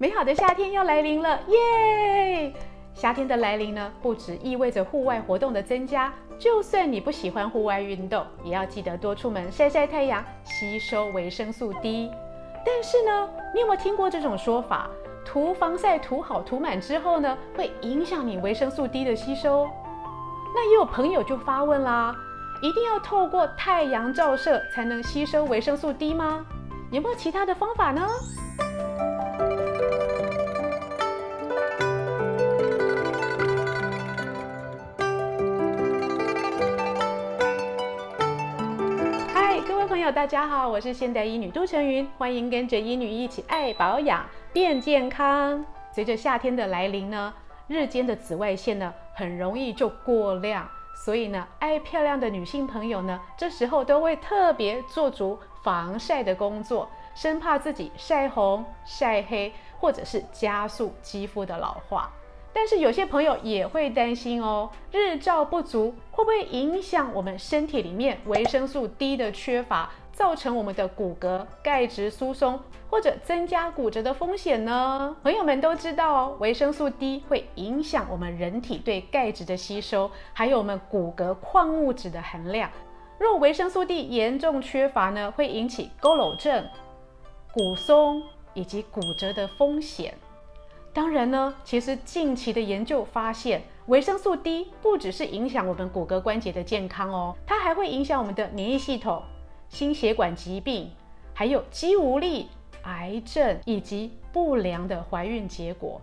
美好的夏天要来临了，耶！夏天的来临呢，不只意味着户外活动的增加，就算你不喜欢户外运动，也要记得多出门晒晒太阳，吸收维生素 D。但是呢，你有没有听过这种说法？涂防晒涂好涂满之后呢，会影响你维生素 D 的吸收？那也有朋友就发问啦，一定要透过太阳照射才能吸收维生素 D 吗？有没有其他的方法呢？大家好，我是现代医女杜成云，欢迎跟着医女一起爱保养变健康。随着夏天的来临呢，日间的紫外线呢很容易就过量，所以呢，爱漂亮的女性朋友呢，这时候都会特别做足防晒的工作。生怕自己晒红、晒黑，或者是加速肌肤的老化。但是有些朋友也会担心哦，日照不足会不会影响我们身体里面维生素 D 的缺乏，造成我们的骨骼钙质疏松，或者增加骨折的风险呢？朋友们都知道哦，维生素 D 会影响我们人体对钙质的吸收，还有我们骨骼矿物质的含量。若维生素 D 严重缺乏呢，会引起佝偻症。骨松以及骨折的风险。当然呢，其实近期的研究发现，维生素 D 不只是影响我们骨骼关节的健康哦，它还会影响我们的免疫系统、心血管疾病，还有肌无力、癌症以及不良的怀孕结果。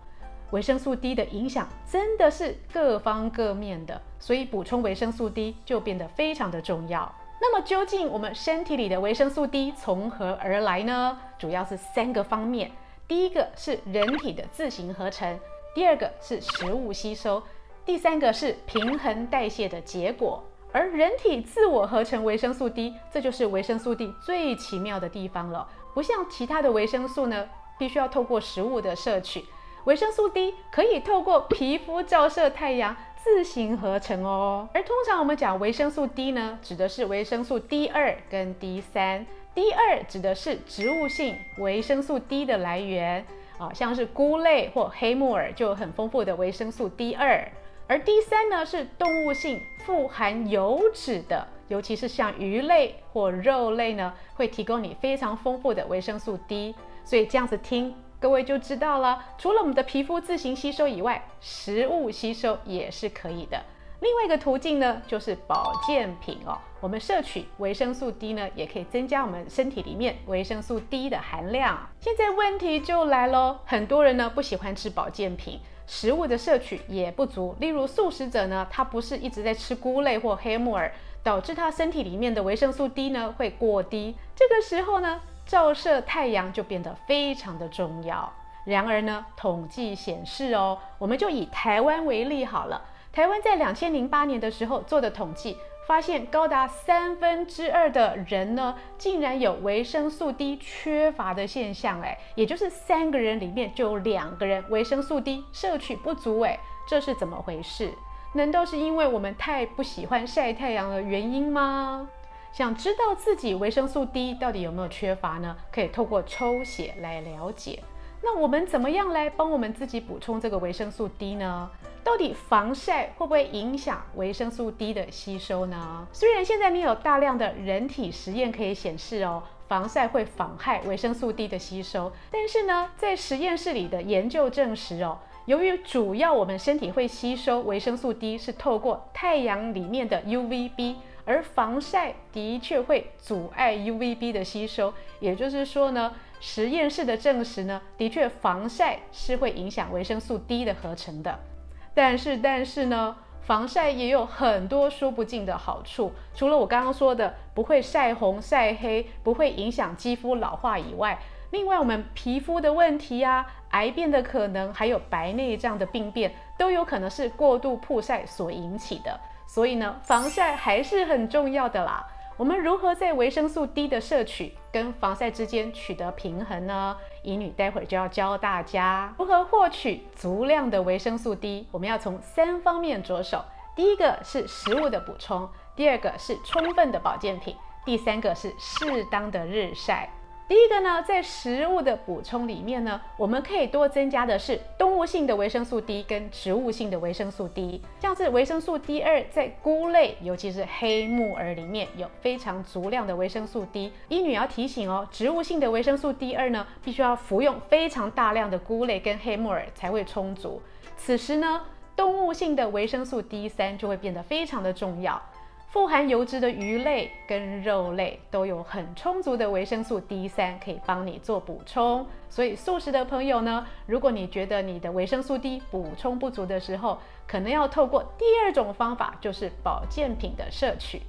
维生素 D 的影响真的是各方各面的，所以补充维生素 D 就变得非常的重要。那么究竟我们身体里的维生素 D 从何而来呢？主要是三个方面。第一个是人体的自行合成，第二个是食物吸收，第三个是平衡代谢的结果。而人体自我合成维生素 D，这就是维生素 D 最奇妙的地方了。不像其他的维生素呢，必须要透过食物的摄取，维生素 D 可以透过皮肤照射太阳。自行合成哦，而通常我们讲维生素 D 呢，指的是维生素 D 二跟 D 三。D 二指的是植物性维生素 D 的来源啊，像是菇类或黑木耳就有很丰富的维生素 D 二。而 D 三呢是动物性富含油脂的，尤其是像鱼类或肉类呢，会提供你非常丰富的维生素 D。所以这样子听。各位就知道了，除了我们的皮肤自行吸收以外，食物吸收也是可以的。另外一个途径呢，就是保健品哦。我们摄取维生素 D 呢，也可以增加我们身体里面维生素 D 的含量。现在问题就来喽，很多人呢不喜欢吃保健品，食物的摄取也不足。例如素食者呢，他不是一直在吃菇类或黑木耳，导致他身体里面的维生素 D 呢会过低。这个时候呢，照射太阳就变得非常的重要。然而呢，统计显示哦，我们就以台湾为例好了。台湾在两千零八年的时候做的统计，发现高达三分之二的人呢，竟然有维生素 D 缺乏的现象。哎，也就是三个人里面就有两个人维生素 D 摄取不足。哎，这是怎么回事？难道是因为我们太不喜欢晒太阳的原因吗？想知道自己维生素 D 到底有没有缺乏呢？可以透过抽血来了解。那我们怎么样来帮我们自己补充这个维生素 D 呢？到底防晒会不会影响维生素 D 的吸收呢？虽然现在你有大量的人体实验可以显示哦，防晒会妨害维生素 D 的吸收，但是呢，在实验室里的研究证实哦，由于主要我们身体会吸收维生素 D 是透过太阳里面的 UVB。而防晒的确会阻碍 UVB 的吸收，也就是说呢，实验室的证实呢，的确防晒是会影响维生素 D 的合成的。但是，但是呢，防晒也有很多说不尽的好处，除了我刚刚说的不会晒红晒黑，不会影响肌肤老化以外，另外我们皮肤的问题啊，癌变的可能，还有白内障的病变，都有可能是过度曝晒所引起的。所以呢，防晒还是很重要的啦。我们如何在维生素 D 的摄取跟防晒之间取得平衡呢？乙女待会儿就要教大家如何获取足量的维生素 D。我们要从三方面着手：第一个是食物的补充，第二个是充分的保健品，第三个是适当的日晒。第一个呢，在食物的补充里面呢，我们可以多增加的是动物性的维生素 D 跟植物性的维生素 D。像是维生素 D2 在菇类，尤其是黑木耳里面有非常足量的维生素 D。医女要提醒哦，植物性的维生素 D2 呢，必须要服用非常大量的菇类跟黑木耳才会充足。此时呢，动物性的维生素 D3 就会变得非常的重要。富含油脂的鱼类跟肉类都有很充足的维生素 D 三可以帮你做补充。所以素食的朋友呢，如果你觉得你的维生素 D 补充不足的时候，可能要透过第二种方法，就是保健品的摄取。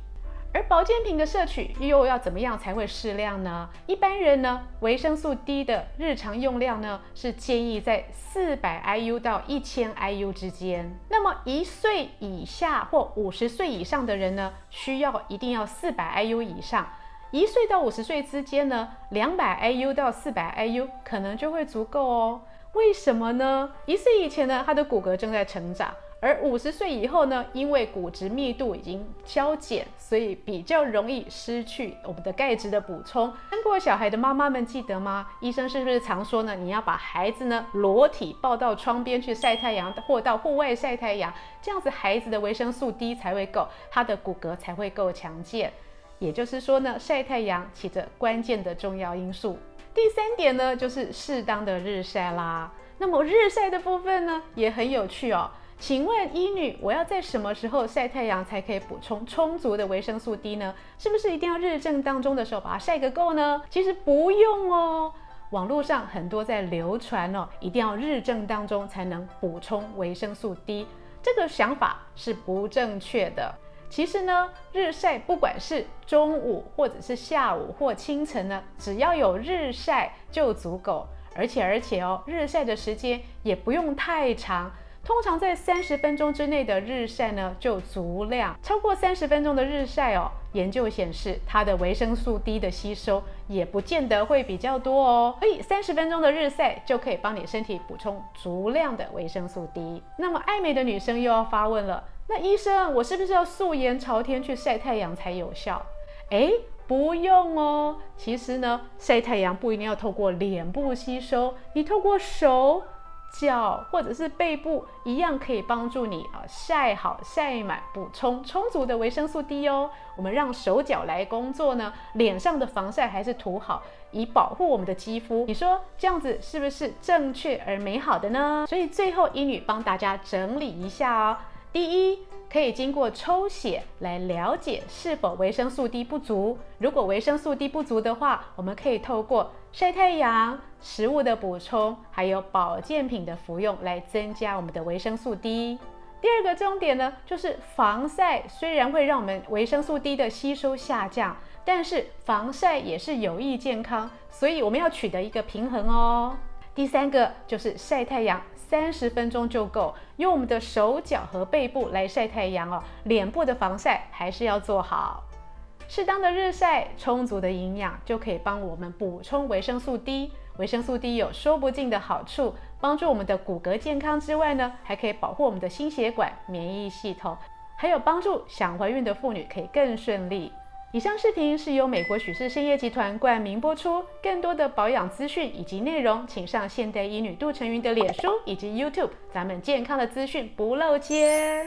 而保健品的摄取又要怎么样才会适量呢？一般人呢，维生素 D 的日常用量呢是建议在四百 IU 到一千 IU 之间。那么一岁以下或五十岁以上的人呢，需要一定要四百 IU 以上。一岁到五十岁之间呢，两百 IU 到四百 IU 可能就会足够哦。为什么呢？一岁以前呢，他的骨骼正在成长。而五十岁以后呢，因为骨质密度已经消减，所以比较容易失去我们的钙质的补充。生过小孩的妈妈们记得吗？医生是不是常说呢？你要把孩子呢裸体抱到窗边去晒太阳，或到户外晒太阳，这样子孩子的维生素 D 才会够，他的骨骼才会够强健。也就是说呢，晒太阳起着关键的重要因素。第三点呢，就是适当的日晒啦。那么日晒的部分呢，也很有趣哦。请问医女，我要在什么时候晒太阳才可以补充充足的维生素 D 呢？是不是一定要日正当中的时候把它晒个够呢？其实不用哦。网络上很多在流传哦，一定要日正当中才能补充维生素 D，这个想法是不正确的。其实呢，日晒不管是中午或者是下午或清晨呢，只要有日晒就足够。而且而且哦，日晒的时间也不用太长。通常在三十分钟之内的日晒呢，就足量。超过三十分钟的日晒哦，研究显示它的维生素 D 的吸收也不见得会比较多哦。所以三十分钟的日晒就可以帮你身体补充足量的维生素 D。那么爱美的女生又要发问了，那医生，我是不是要素颜朝天去晒太阳才有效？诶，不用哦。其实呢，晒太阳不一定要透过脸部吸收，你透过手。脚或者是背部一样可以帮助你啊晒好晒满，补充充足的维生素 D 哦。我们让手脚来工作呢，脸上的防晒还是涂好，以保护我们的肌肤。你说这样子是不是正确而美好的呢？所以最后英语帮大家整理一下哦。第一，可以经过抽血来了解是否维生素 D 不足。如果维生素 D 不足的话，我们可以透过晒太阳、食物的补充，还有保健品的服用来增加我们的维生素 D。第二个重点呢，就是防晒虽然会让我们维生素 D 的吸收下降，但是防晒也是有益健康，所以我们要取得一个平衡哦。第三个就是晒太阳。三十分钟就够，用我们的手脚和背部来晒太阳哦。脸部的防晒还是要做好，适当的日晒，充足的营养就可以帮我们补充维生素 D。维生素 D 有说不尽的好处，帮助我们的骨骼健康之外呢，还可以保护我们的心血管、免疫系统，还有帮助想怀孕的妇女可以更顺利。以上视频是由美国许氏参业集团冠名播出。更多的保养资讯以及内容，请上现代医女杜成云的脸书以及 YouTube，咱们健康的资讯不漏接。